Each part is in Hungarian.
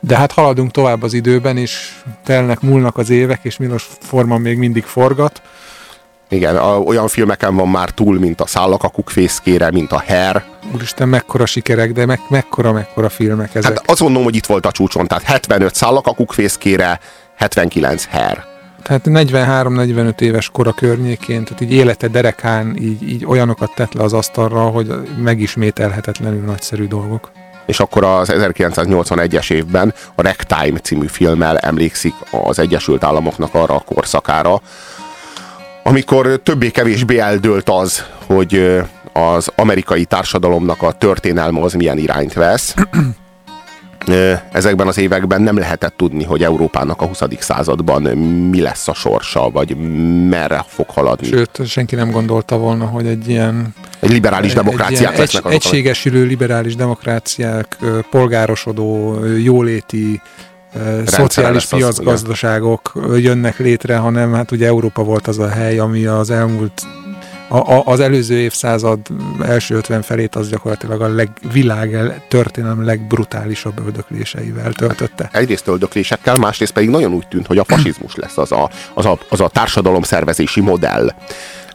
De hát haladunk tovább az időben, és telnek, múlnak az évek, és Milos Forman még mindig forgat. Igen, a, olyan filmeken van már túl, mint a Szállak a kukfészkére, mint a Hair. Úristen, mekkora sikerek, de me- mekkora, mekkora filmek ezek. Hát azt mondom, hogy itt volt a csúcson, tehát 75 Szállak a kukfészkére, 79 Hair. Tehát 43-45 éves kora környékén, tehát így élete derekán így, így olyanokat tett le az asztalra, hogy megismételhetetlenül nagyszerű dolgok. És akkor az 1981-es évben a Ragtime című filmmel emlékszik az Egyesült Államoknak arra a korszakára, amikor többé-kevésbé eldőlt az, hogy az amerikai társadalomnak a történelme az milyen irányt vesz. Ezekben az években nem lehetett tudni, hogy Európának a 20. században mi lesz a sorsa, vagy merre fog haladni. Sőt, senki nem gondolta volna, hogy egy ilyen egy liberális demokráciák egy lesznek azok, Egységesülő liberális demokráciák, polgárosodó, jóléti, szociális piacgazdaságok jönnek létre, hanem hát ugye Európa volt az a hely, ami az elmúlt a, a, az előző évszázad első ötven felét az gyakorlatilag a leg, világ történelem legbrutálisabb öldökléseivel töltötte. Egyrészt öldöklésekkel, másrészt pedig nagyon úgy tűnt, hogy a fasizmus lesz az a, az a, az a társadalom szervezési modell,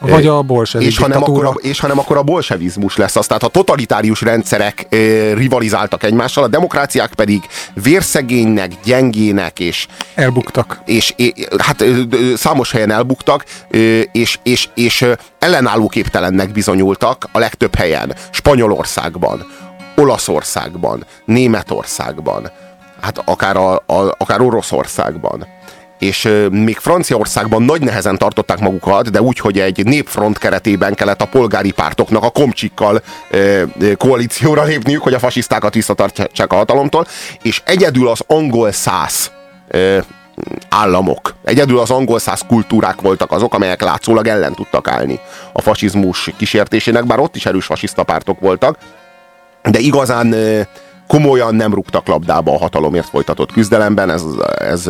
vagy a bolsevik és ha, nem akkor a, és ha nem akkor a bolsevizmus lesz az. Tehát a totalitárius rendszerek rivalizáltak egymással, a demokráciák pedig vérszegénynek, gyengének és... Elbuktak. És, és hát számos helyen elbuktak, és, és, és ellenálló képtelennek bizonyultak a legtöbb helyen. Spanyolországban, Olaszországban, Németországban, hát akár, a, a, akár Oroszországban és még Franciaországban nagy nehezen tartották magukat, de úgy, hogy egy népfront keretében kellett a polgári pártoknak a komcsikkal koalícióra lépniük, hogy a fasisztákat visszatartsák a hatalomtól, és egyedül az angol száz államok, egyedül az angol száz kultúrák voltak azok, amelyek látszólag ellen tudtak állni a fasizmus kísértésének, bár ott is erős fasiszta pártok voltak, de igazán komolyan nem rúgtak labdába a hatalomért folytatott küzdelemben, ez, ez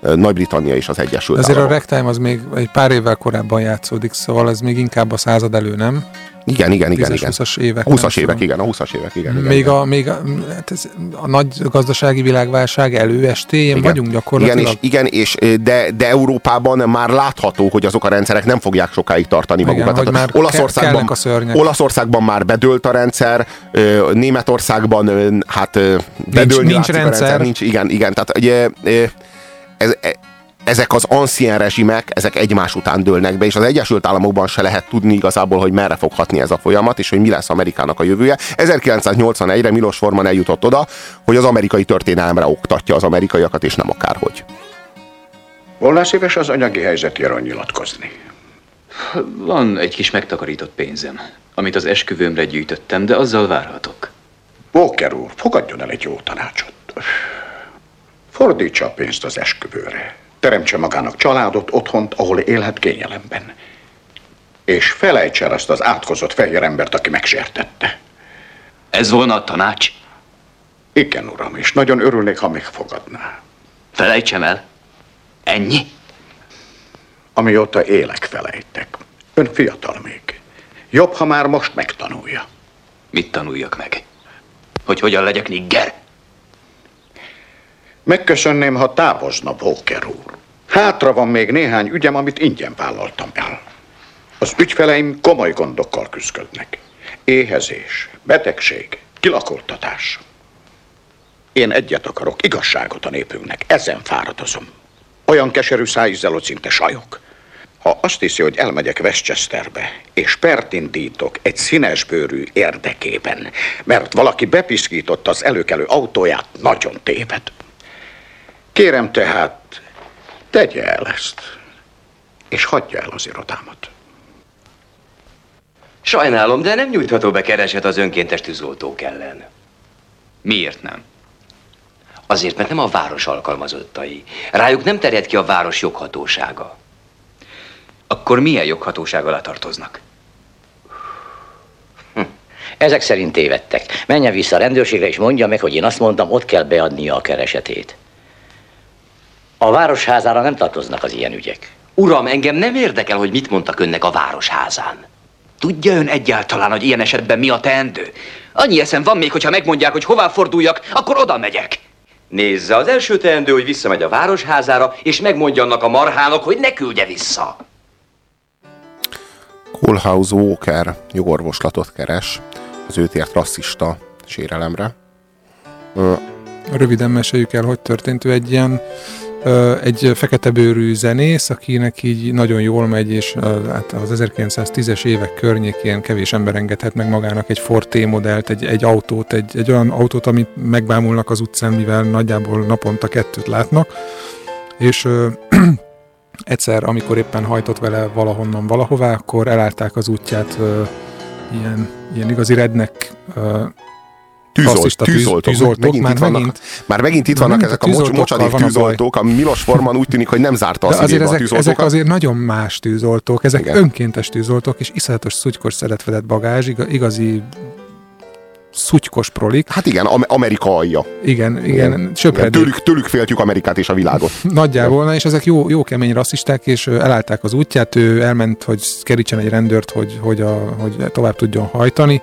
Nagy-Britannia és az Egyesült Azért Államok. a ragtime az még egy pár évvel korábban játszódik, szóval ez még inkább a század elő, nem? Igen, igen, igen. 20-as évek. 20-as évek, igen, a 20-as évek, igen. Még, igen. A, még a, hát ez, a nagy gazdasági világválság előestéjén igen. vagyunk gyakorlatilag. Igen, és, igen és de, de Európában már látható, hogy azok a rendszerek nem fogják sokáig tartani igen, magukat. Hogy már Olaszországban, a szörnyek. Olaszországban már bedőlt a rendszer, Németországban hát bedőlni nincs, nincs rendszer. A rendszer. Nincs, igen, igen, tehát ugye, ez, ezek az ancien rezsimek, ezek egymás után dőlnek be, és az Egyesült Államokban se lehet tudni igazából, hogy merre fog hatni ez a folyamat, és hogy mi lesz Amerikának a jövője. 1981-re Milos Forman eljutott oda, hogy az amerikai történelemre oktatja az amerikaiakat, és nem akárhogy. Volna szíves az anyagi helyzetéről nyilatkozni? Van egy kis megtakarított pénzem, amit az esküvőmre gyűjtöttem, de azzal várhatok. Walker úr, fogadjon el egy jó tanácsot. Fordítsa a pénzt az esküvőre. Teremtse magának családot, otthont, ahol élhet kényelemben. És felejts el azt az átkozott fehér embert, aki megsértette. Ez volna a tanács? Igen, uram, és nagyon örülnék, ha megfogadná. Felejtsem el? Ennyi? Amióta élek, felejtek. Ön fiatal még. Jobb, ha már most megtanulja. Mit tanuljak meg? Hogy hogyan legyek nigger? Megköszönném, ha távozna, Walker úr. Hátra van még néhány ügyem, amit ingyen vállaltam el. Az ügyfeleim komoly gondokkal küzdködnek. Éhezés, betegség, kilakoltatás. Én egyet akarok, igazságot a népünknek. Ezen fáradozom. Olyan keserű szájízzel, hogy szinte sajok. Ha azt hiszi, hogy elmegyek Westchesterbe, és pert indítok egy színesbőrű érdekében, mert valaki bepiszkította az előkelő autóját, nagyon téved. Kérem tehát, tegye el ezt, és hagyja el az irodámat. Sajnálom, de nem nyújtható be kereset az önkéntes tűzoltók ellen. Miért nem? Azért, mert nem a város alkalmazottai. Rájuk nem terjed ki a város joghatósága. Akkor milyen joghatóság alá tartoznak? Hm. Ezek szerint tévedtek. Menjen vissza a rendőrségre, és mondja meg, hogy én azt mondtam, ott kell beadnia a keresetét. A városházára nem tartoznak az ilyen ügyek. Uram, engem nem érdekel, hogy mit mondtak önnek a városházán. Tudja ön egyáltalán, hogy ilyen esetben mi a teendő? Annyi eszem van még, hogyha megmondják, hogy hová forduljak, akkor oda megyek. Nézze, az első teendő, hogy visszamegy a városházára, és megmondja annak a marhának, hogy ne küldje vissza. Kohlhaus Walker jogorvoslatot keres az őt ért rasszista sérelemre. Röviden meséljük el, hogy történt. Ő egy ilyen egy fekete bőrű zenész, akinek így nagyon jól megy, és hát az 1910-es évek környékén kevés ember engedhet meg magának egy Ford T-modellt, egy, egy autót, egy, egy olyan autót, amit megbámulnak az utcán, mivel nagyjából naponta kettőt látnak, és egyszer, amikor éppen hajtott vele valahonnan valahová, akkor elállták az útját ilyen, ilyen igazi rednek tűzolt, tűzoltók. tűzoltók. Megint már, itt vannak, megint, már megint itt vannak ezek a mocs, mocsadék tűzoltók, a Milos Forman úgy tűnik, hogy nem zárta a azért ezek, a ezek azért nagyon más tűzoltók, ezek Igen. önkéntes tűzoltók, és iszonyatos szutykos szeretvedett bagázs, igazi szutykos prolik. Hát igen, Amerika alja. Igen, igen, igen. igen tőlük, tőlük féltjük Amerikát és a világot. Nagyjából, és ezek jó, jó kemény rasszisták, és elállták az útját, ő elment, hogy kerítsen egy rendőrt, hogy, hogy, a, hogy tovább tudjon hajtani,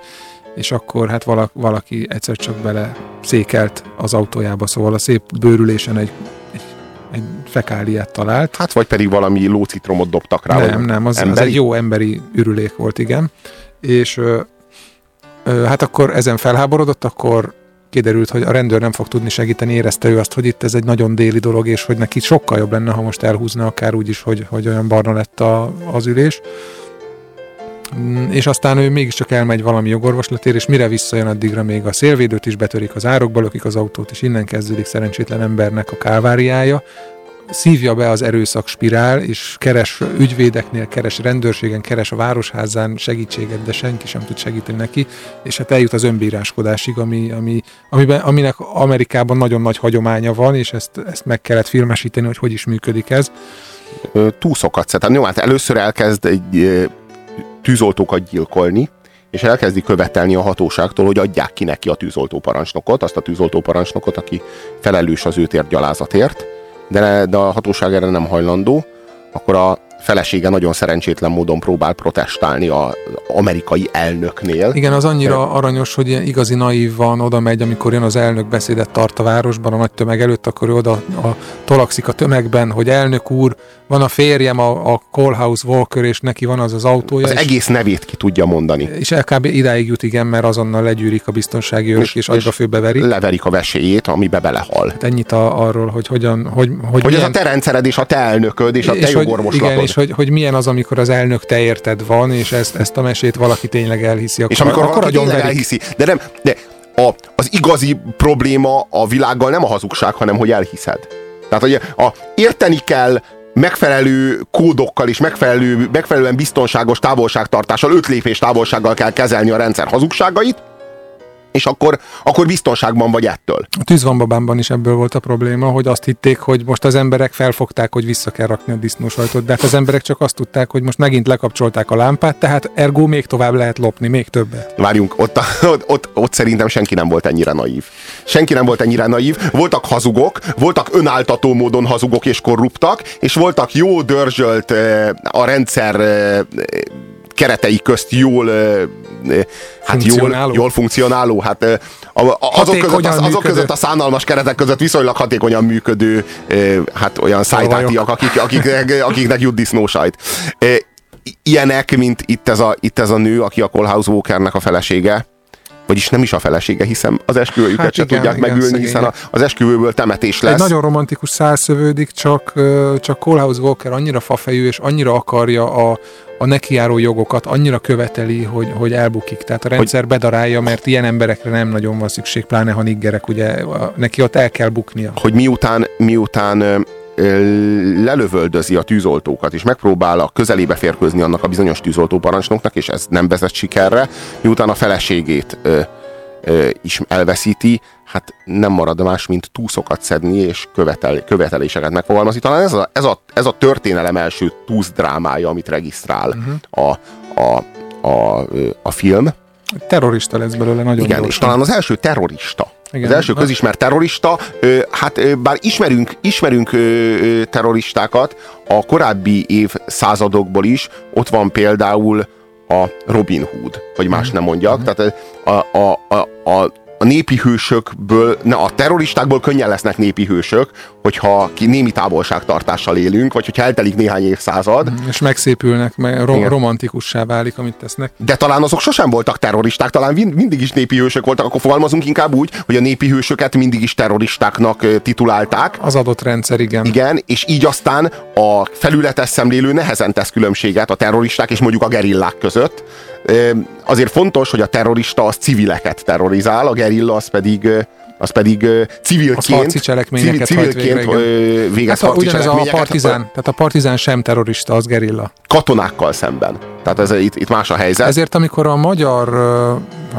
és akkor hát valaki egyszer csak bele székelt az autójába, szóval a szép bőrülésen egy, egy, egy fekáliát talált. Hát vagy pedig valami lócitromot dobtak rá. Nem, nem, az, az egy jó emberi ürülék volt, igen. És ö, ö, hát akkor ezen felháborodott, akkor kiderült, hogy a rendőr nem fog tudni segíteni, érezte ő azt, hogy itt ez egy nagyon déli dolog, és hogy neki sokkal jobb lenne, ha most elhúzna akár úgy is, hogy, hogy olyan barna lett a, az ülés és aztán ő mégiscsak elmegy valami jogorvoslatért, és mire visszajön addigra még a szélvédőt is betörik az árokba, lökik az autót, és innen kezdődik szerencsétlen embernek a káváriája, szívja be az erőszak spirál, és keres ügyvédeknél, keres rendőrségen, keres a városházán segítséget, de senki sem tud segíteni neki, és hát eljut az önbíráskodásig, ami, ami, amiben, aminek Amerikában nagyon nagy hagyománya van, és ezt, ezt meg kellett filmesíteni, hogy hogy is működik ez. Túszokat szed. Jó, hát először elkezd egy tűzoltókat gyilkolni, és elkezdi követelni a hatóságtól, hogy adják ki neki a tűzoltóparancsnokot, azt a tűzoltóparancsnokot, aki felelős az őt ért gyalázatért, de, de a hatóság erre nem hajlandó, akkor a felesége nagyon szerencsétlen módon próbál protestálni az amerikai elnöknél. Igen, az annyira aranyos, hogy ilyen igazi naív van, oda megy, amikor jön az elnök beszédet tart a városban, a nagy tömeg előtt, akkor ő oda a, tolakszik a tömegben, hogy elnők úr, van a férjem, a, a Callhouse Walker, és neki van az az autója. Az és, egész nevét ki tudja mondani. És LKB idáig jut, igen, mert azonnal legyűrik a biztonsági őrök, és, és agyba főbe verik. Leverik a veséjét, amibe belehal. Hát ennyit a, arról, hogy hogyan... Hogy, hogy, hogy milyen... ez a te rendszered, és a te elnököd, és a te és jogorvoslatod. Igen, és hogy, hogy milyen az, amikor az elnök te érted van, és ezt, ezt a mesét valaki tényleg elhiszi. Akkor, és amikor akkor valaki tényleg verik. elhiszi. De nem, de a, az igazi probléma a világgal nem a hazugság, hanem hogy elhiszed. Tehát, hogy a, érteni kell, megfelelő kódokkal és megfelelő, megfelelően biztonságos távolságtartással, öt lépés távolsággal kell kezelni a rendszer hazugságait, és akkor, akkor biztonságban vagy ettől. A tűzvanbabámban is ebből volt a probléma, hogy azt hitték, hogy most az emberek felfogták, hogy vissza kell rakni a disznósajtot, de hát az emberek csak azt tudták, hogy most megint lekapcsolták a lámpát, tehát ergo még tovább lehet lopni, még többet. Várjunk, ott, ott, ott, ott szerintem senki nem volt ennyire naív. Senki nem volt ennyire naív. Voltak hazugok, voltak önáltató módon hazugok és korruptak, és voltak jó dörzsölt a rendszer keretei közt jól, hát jól, jól funkcionáló, hát azok, között, az, azok között a szánalmas keretek között viszonylag hatékonyan működő, hát olyan szájtátiak, akik, akiknek, akiknek jut disznósajt. Ilyenek, mint itt ez, a, itt ez a nő, aki a Colhouse Walkernek a felesége, vagyis nem is a felesége, hiszen az esküvőjüket hát se igen, tudják igen, megülni, szegények. hiszen az esküvőből temetés lesz. Egy nagyon romantikus szál szövődik, csak, csak Colehouse Walker annyira fafejű, és annyira akarja a, a nekiáró jogokat, annyira követeli, hogy, hogy elbukik. Tehát a rendszer hogy, bedarálja, mert ilyen emberekre nem nagyon van szükség, pláne ha niggerek, ugye neki ott el kell buknia. Hogy miután, miután lelövöldözi a tűzoltókat, és megpróbál a közelébe férkőzni annak a bizonyos tűzoltóparancsnoknak, és ez nem vezet sikerre, miután a feleségét ö, ö, is elveszíti, hát nem marad más, mint túszokat szedni, és követel, követeléseket megfogalmazni. Talán ez a, ez a, ez a történelem első túsz drámája, amit regisztrál uh-huh. a, a, a, a film. Terrorista lesz belőle nagyon Igen, gyorsan. és talán az első terrorista igen, az első közismert terrorista, hát bár ismerünk, ismerünk terroristákat a korábbi év századokból is, ott van például a Robin Hood, hogy más nem mondjak. Mm. Tehát a, a, a, a, a népi hősökből, ne, a terroristákból könnyen lesznek népi hősök, hogyha ki némi távolságtartással élünk, vagy hogyha eltelik néhány évszázad. És megszépülnek, meg ro- romantikussá válik, amit tesznek. De talán azok sosem voltak terroristák, talán mindig is népi hősök voltak, akkor fogalmazunk inkább úgy, hogy a népi hősöket mindig is terroristáknak titulálták. Az adott rendszer, igen. Igen, és így aztán a felületes szemlélő nehezen tesz különbséget a terroristák és mondjuk a gerillák között azért fontos, hogy a terrorista az civileket terrorizál, a gerilla az pedig az pedig civilként, civil, civilként végre, végez hát, harci ugyanez a partizán, tehát a partizán sem terrorista, az gerilla. Katonákkal szemben. Tehát ez, itt, itt más a helyzet. Ezért, amikor a magyar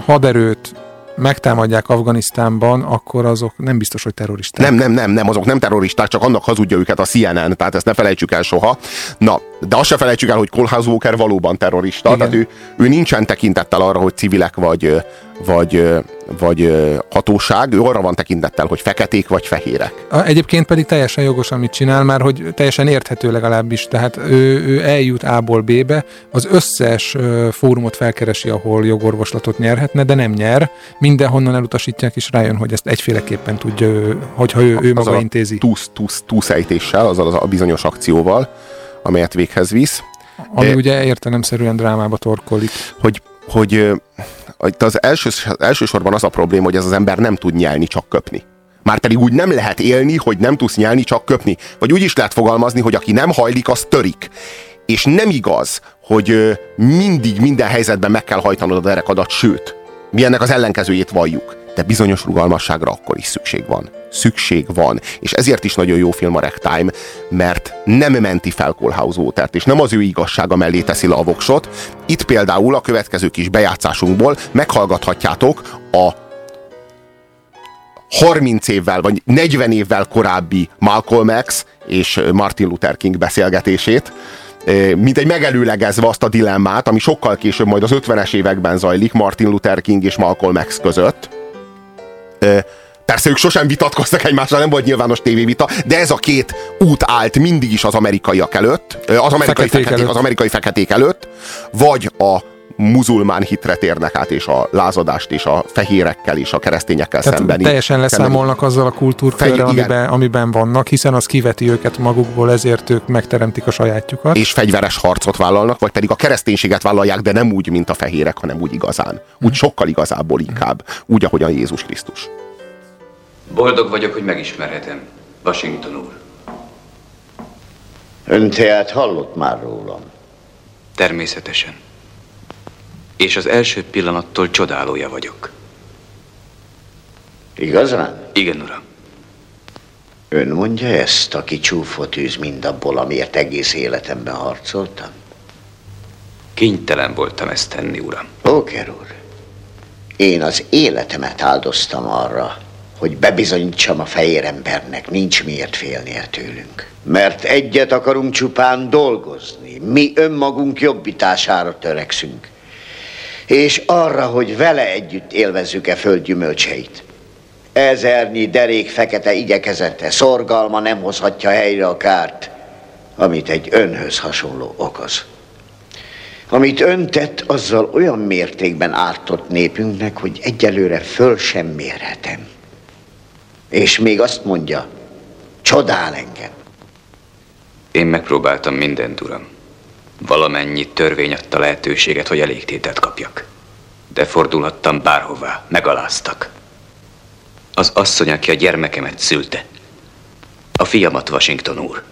haderőt megtámadják Afganisztánban, akkor azok nem biztos, hogy terroristák. Nem, nem, nem, nem, azok nem terroristák, csak annak hazudja őket a CNN, tehát ezt ne felejtsük el soha. Na, de azt se felejtsük el, hogy Kohlhaas Walker valóban terrorista, Igen. tehát ő, ő nincsen tekintettel arra, hogy civilek vagy, vagy, vagy hatóság, ő arra van tekintettel, hogy feketék vagy fehérek. Egyébként pedig teljesen jogos, amit csinál, már hogy teljesen érthető legalábbis, tehát ő, ő eljut A-ból B-be, az összes fórumot felkeresi, ahol jogorvoslatot nyerhetne, de nem nyer, mindenhonnan elutasítják, és rájön, hogy ezt egyféleképpen tudja, hogyha ő, ő maga intézi. Túsz, túsz, túszejtéssel, azzal a bizonyos akcióval, amelyet véghez visz. Ami e, ugye értelemszerűen drámába torkolik. Hogy, hogy az első, elsősorban az a probléma, hogy ez az ember nem tud nyelni, csak köpni. Már pedig úgy nem lehet élni, hogy nem tudsz nyelni, csak köpni. Vagy úgy is lehet fogalmazni, hogy aki nem hajlik, az törik. És nem igaz, hogy mindig minden helyzetben meg kell hajtanod a derekadat, sőt, mi ennek az ellenkezőjét valljuk. De bizonyos rugalmasságra akkor is szükség van. Szükség van. És ezért is nagyon jó film a Ragtime, mert nem menti fel Kohlhaus és nem az ő igazsága mellé teszi le a voksot. Itt például a következő kis bejátszásunkból meghallgathatjátok a 30 évvel, vagy 40 évvel korábbi Malcolm X és Martin Luther King beszélgetését, mint egy megelőlegezve azt a dilemmát, ami sokkal később majd az 50-es években zajlik Martin Luther King és Malcolm X között. Persze ők sosem vitatkoztak egymással, nem volt nyilvános tévévita, de ez a két út állt mindig is az amerikaiak előtt, az amerikai, feketék, feketék, előtt. az amerikai feketék előtt, vagy a muzulmán hitre térnek át, és a lázadást, és a fehérekkel, és a keresztényekkel Tehát szembeni. teljesen leszámolnak szembeni. azzal a kultúrkörrel, amiben, amiben vannak, hiszen az kiveti őket magukból, ezért ők megteremtik a sajátjukat. És fegyveres harcot vállalnak, vagy pedig a kereszténységet vállalják, de nem úgy, mint a fehérek, hanem úgy igazán. Úgy mm. sokkal igazából inkább. Úgy, ahogyan Jézus Krisztus. Boldog vagyok, hogy megismerhetem. Washington úr. Ön tehát hallott már rólam? Természetesen és az első pillanattól csodálója vagyok. Igazán? Igen, uram. Ön mondja ezt, aki csúfot űz mindabból, amiért egész életemben harcoltam? Kénytelen voltam ezt tenni, uram. Póker úr, én az életemet áldoztam arra, hogy bebizonyítsam a fehér embernek, nincs miért félnie tőlünk. Mert egyet akarunk csupán dolgozni, mi önmagunk jobbítására törekszünk és arra, hogy vele együtt élvezzük-e föld gyümölcseit. Ezernyi derék fekete igyekezete, szorgalma nem hozhatja helyre a kárt, amit egy önhöz hasonló okoz. Amit ön tett, azzal olyan mértékben ártott népünknek, hogy egyelőre föl sem mérhetem. És még azt mondja, csodál engem. Én megpróbáltam mindent, uram. Valamennyi törvény adta lehetőséget, hogy elégtételt kapjak. De fordulhattam bárhová, megaláztak. Az asszony, aki a gyermekemet szülte. A fiamat, Washington úr.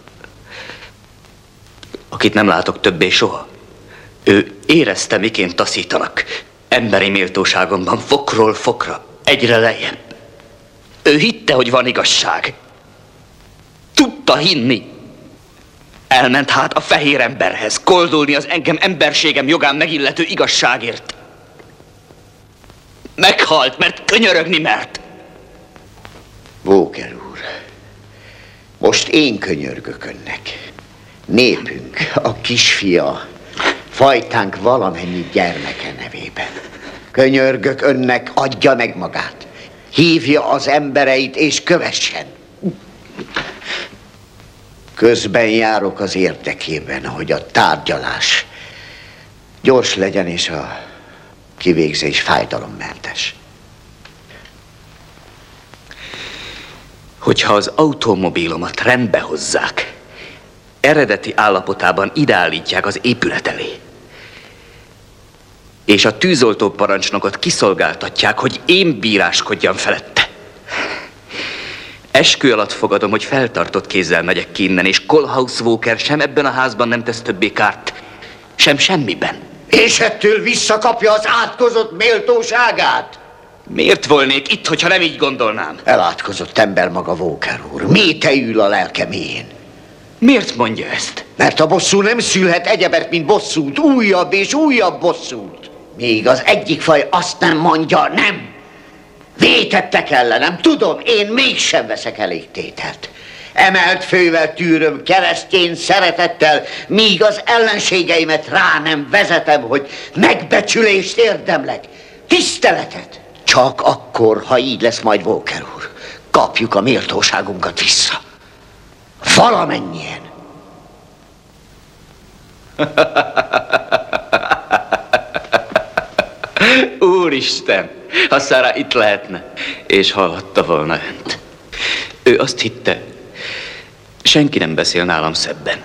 Akit nem látok többé soha. Ő érezte, miként taszítanak. Emberi méltóságomban fokról fokra, egyre lejjebb. Ő hitte, hogy van igazság. Tudta hinni, Elment hát a fehér emberhez, koldulni az engem emberségem jogán megillető igazságért. Meghalt, mert könyörögni mert. Vóker úr, most én könyörgök önnek. Népünk, a kisfia, fajtánk valamennyi gyermeke nevében. Könyörgök önnek, adja meg magát. Hívja az embereit és kövessen. Közben járok az érdekében, hogy a tárgyalás Gyors legyen, és a kivégzés fájdalommentes. Hogyha az automobilomat rendbe hozzák, eredeti állapotában ideállítják az épület elé, és a tűzoltó parancsnokot kiszolgáltatják, hogy én bíráskodjam felette. Eskü alatt fogadom, hogy feltartott kézzel megyek ki innen, és Colhouse Walker sem ebben a házban nem tesz többé kárt, sem semmiben. És ettől visszakapja az átkozott méltóságát? Miért volnék itt, hogyha nem így gondolnám? Elátkozott ember maga Walker úr. Méte ül a lelke mélyén. Miért mondja ezt? Mert a bosszú nem szülhet egyebet, mint bosszút. Újabb és újabb bosszút. Még az egyik faj azt nem mondja, nem. Vétettek ellenem, tudom, én mégsem veszek elég tételt. Emelt fővel tűröm keresztjén szeretettel, míg az ellenségeimet rá nem vezetem, hogy megbecsülést érdemlek, tiszteletet. Csak akkor, ha így lesz majd Walker úr, kapjuk a méltóságunkat vissza. Valamennyien. Úristen, ha Szára itt lehetne, és hallhatta volna önt. Ő azt hitte, senki nem beszél nálam szebben,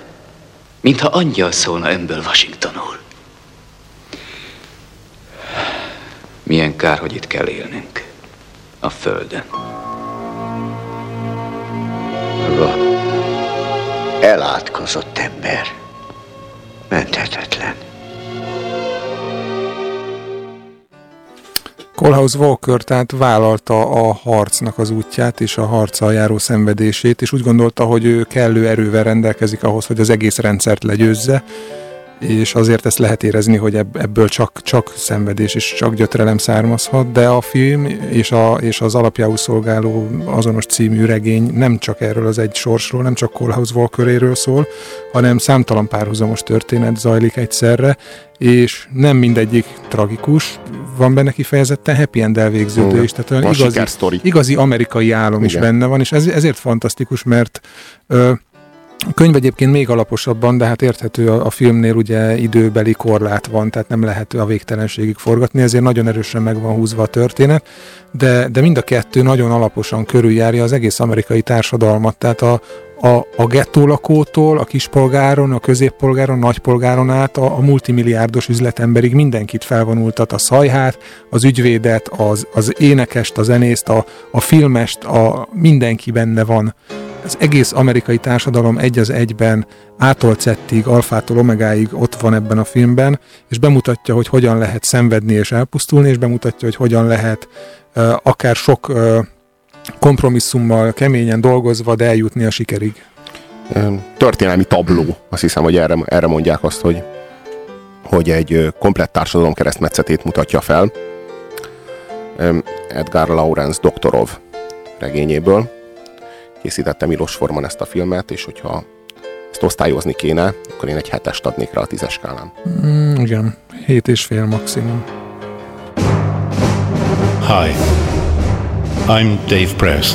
mintha angyal szólna önből Washingtonul. Milyen kár, hogy itt kell élnünk. A földön. Maga elátkozott ember. Menthetetlen. Colhouse Walker tehát vállalta a harcnak az útját és a harccal járó szenvedését, és úgy gondolta, hogy ő kellő erővel rendelkezik ahhoz, hogy az egész rendszert legyőzze, és azért ezt lehet érezni, hogy ebből csak, csak szenvedés és csak gyötrelem származhat, de a film és, a, és az alapjául szolgáló azonos című regény nem csak erről az egy sorsról, nem csak Colhouse Walkeréről szól, hanem számtalan párhuzamos történet zajlik egyszerre, és nem mindegyik tragikus, van benne kifejezetten happy end elvégződő is, tehát olyan igazi, igazi amerikai álom Igen. is benne van, és ez, ezért fantasztikus, mert ö, a könyv egyébként még alaposabban, de hát érthető a, a filmnél ugye időbeli korlát van, tehát nem lehet a végtelenségig forgatni, ezért nagyon erősen meg van húzva a történet, de, de mind a kettő nagyon alaposan körüljárja az egész amerikai társadalmat, tehát a, a, a gettó lakótól, a kispolgáron, a középpolgáron, a nagypolgáron át a, a multimilliárdos üzletemberig mindenkit felvonultat, a szajhát, az ügyvédet, az, az énekest, a zenészt, a, a filmest, a, mindenki benne van az egész amerikai társadalom egy az egyben ától zettig, alfától omegáig ott van ebben a filmben, és bemutatja, hogy hogyan lehet szenvedni és elpusztulni, és bemutatja, hogy hogyan lehet uh, akár sok uh, kompromisszummal, keményen dolgozva, de eljutni a sikerig. Történelmi tabló, azt hiszem, hogy erre, erre mondják azt, hogy, hogy egy komplett társadalom keresztmetszetét mutatja fel. Edgar Lawrence Doktorov regényéből készítette Milos Forman ezt a filmet, és hogyha ezt osztályozni kéne, akkor én egy hetest adnék rá a tízes skálán. Mm, igen, hét és fél maximum. Hi, I'm Dave Press.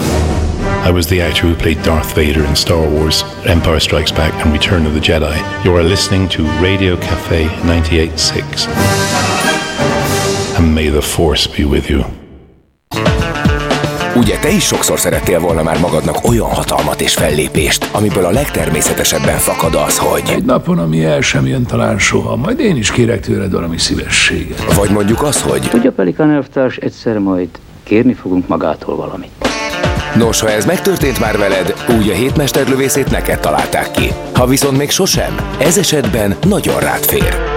I was the actor who played Darth Vader in Star Wars, Empire Strikes Back, and Return of the Jedi. You are listening to Radio Cafe 98.6. And may the Force be with you. Ugye te is sokszor szerettél volna már magadnak olyan hatalmat és fellépést, amiből a legtermészetesebben fakad az, hogy... Egy napon, ami el sem jön talán soha, majd én is kérek tőled valami szívességet. Vagy mondjuk az, hogy... Tudja, Pelikan elvtárs, egyszer majd kérni fogunk magától valamit. Nos, ha ez megtörtént már veled, úgy a hétmesterlövészét neked találták ki. Ha viszont még sosem, ez esetben nagyon rád fér.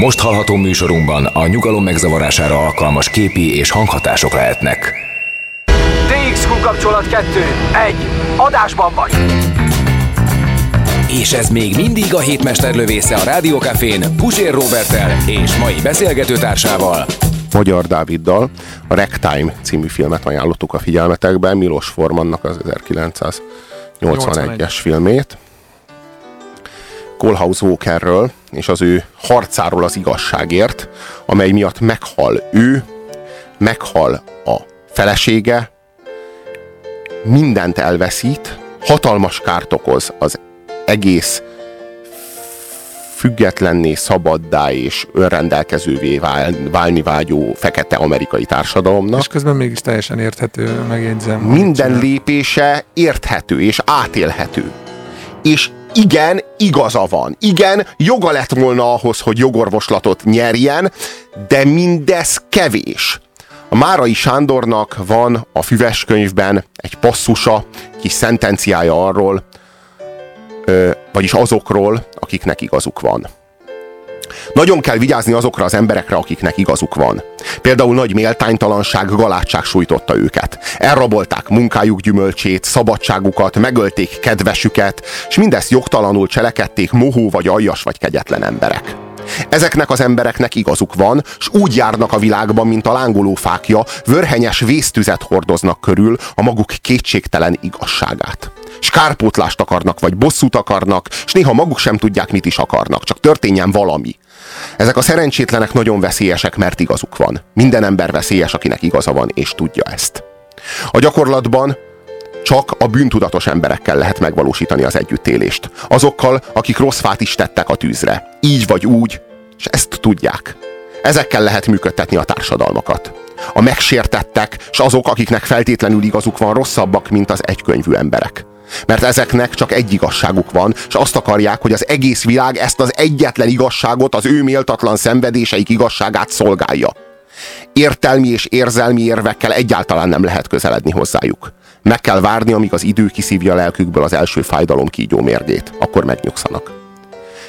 Most hallható műsorunkban a nyugalom megzavarására alkalmas képi és hanghatások lehetnek. DXQ kapcsolat 2. 1. Adásban vagy! És ez még mindig a hétmester lövésze a Rádiókafén Pusér Robertel és mai beszélgetőtársával Magyar Dáviddal a Ragtime című filmet ajánlottuk a figyelmetekben, Milos Formannak az 1981-es filmét. Colhouse Walkerről és az ő harcáról az igazságért, amely miatt meghal ő, meghal a felesége, mindent elveszít, hatalmas kárt okoz az egész függetlenné, szabaddá és önrendelkezővé vál, válni vágyó fekete amerikai társadalomnak. És közben mégis teljesen érthető, megjegyzem. Minden lépése érthető és átélhető. És igen, igaza van. Igen, joga lett volna ahhoz, hogy jogorvoslatot nyerjen, de mindez kevés. A Márai Sándornak van a füves könyvben egy passzusa, kis szentenciája arról, vagyis azokról, akiknek igazuk van. Nagyon kell vigyázni azokra az emberekre, akiknek igazuk van. Például nagy méltánytalanság, galátság sújtotta őket. Elrabolták munkájuk gyümölcsét, szabadságukat, megölték kedvesüket, és mindezt jogtalanul cselekedték mohó vagy aljas vagy kegyetlen emberek. Ezeknek az embereknek igazuk van, s úgy járnak a világban, mint a lángoló fákja, vörhenyes vésztüzet hordoznak körül a maguk kétségtelen igazságát. Skárpótlást akarnak, vagy bosszút akarnak, és néha maguk sem tudják, mit is akarnak, csak történjen valami. Ezek a szerencsétlenek nagyon veszélyesek, mert igazuk van. Minden ember veszélyes, akinek igaza van, és tudja ezt. A gyakorlatban csak a bűntudatos emberekkel lehet megvalósítani az együttélést. Azokkal, akik rossz fát is tettek a tűzre. Így vagy úgy, és ezt tudják. Ezekkel lehet működtetni a társadalmakat. A megsértettek, és azok, akiknek feltétlenül igazuk van, rosszabbak, mint az egykönyvű emberek. Mert ezeknek csak egy igazságuk van, és azt akarják, hogy az egész világ ezt az egyetlen igazságot, az ő méltatlan szenvedéseik igazságát szolgálja. Értelmi és érzelmi érvekkel egyáltalán nem lehet közeledni hozzájuk. Meg kell várni, amíg az idő kiszívja a lelkükből az első fájdalom kígyó mérgét. Akkor megnyugszanak.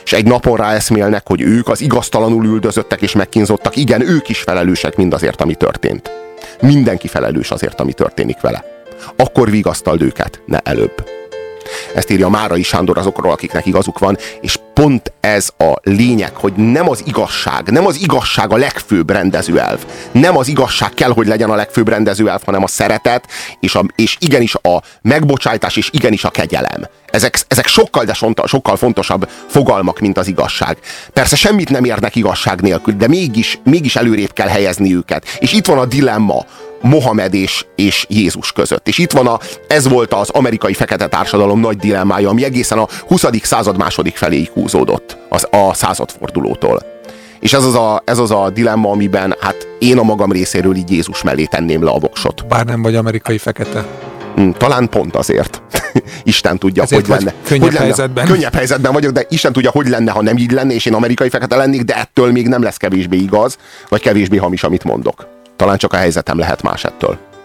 És egy napon ráeszmélnek, hogy ők az igaztalanul üldözöttek és megkínzottak, igen, ők is felelősek mindazért, ami történt. Mindenki felelős azért, ami történik vele. Akkor vigasztald őket, ne előbb. Ezt írja Márai Sándor azokról, akiknek igazuk van, és pont ez a lényeg, hogy nem az igazság, nem az igazság a legfőbb rendezőelv. Nem az igazság kell, hogy legyen a legfőbb rendezőelv, hanem a szeretet, és, a, és igenis a megbocsájtás, és igenis a kegyelem. Ezek, ezek sokkal, de sokkal fontosabb fogalmak, mint az igazság. Persze semmit nem érnek igazság nélkül, de mégis, mégis előrébb kell helyezni őket. És itt van a dilemma, Mohamed és, és Jézus között. És itt van a, ez volt az amerikai fekete társadalom nagy dilemmája, ami egészen a 20. század második feléig húzódott az, a századfordulótól. És ez az, a, ez az a dilemma, amiben hát én a magam részéről így Jézus mellé tenném le a voksot. Bár nem vagy amerikai fekete. Hmm, talán pont azért. Isten tudja, Ezért hogy lenne. Könnyebb hogy lenne. helyzetben. Könnyebb helyzetben vagyok, de Isten tudja, hogy lenne, ha nem így lenne, és én amerikai fekete lennék, de ettől még nem lesz kevésbé igaz, vagy kevésbé hamis, amit mondok. Talán csak a helyzetem lehet más ettől.